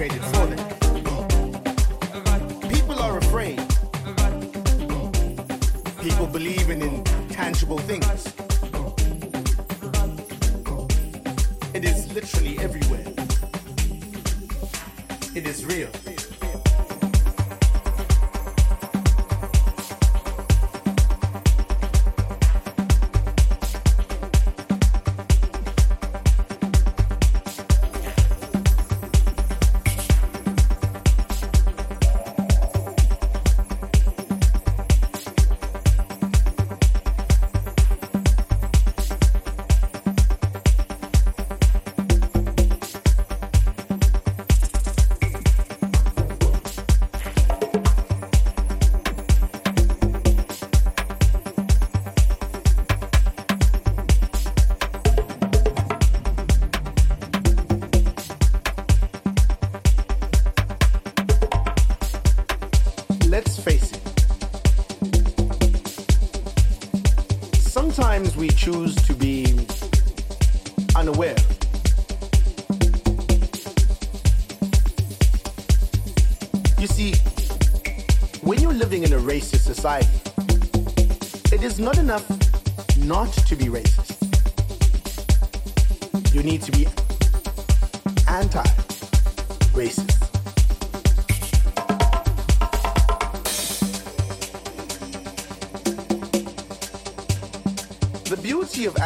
created for them. People are afraid. People believe in intangible things. It is literally everywhere. It is real. choose to be unaware. You see, when you're living in a racist society, it is not enough not to be racist. You need to be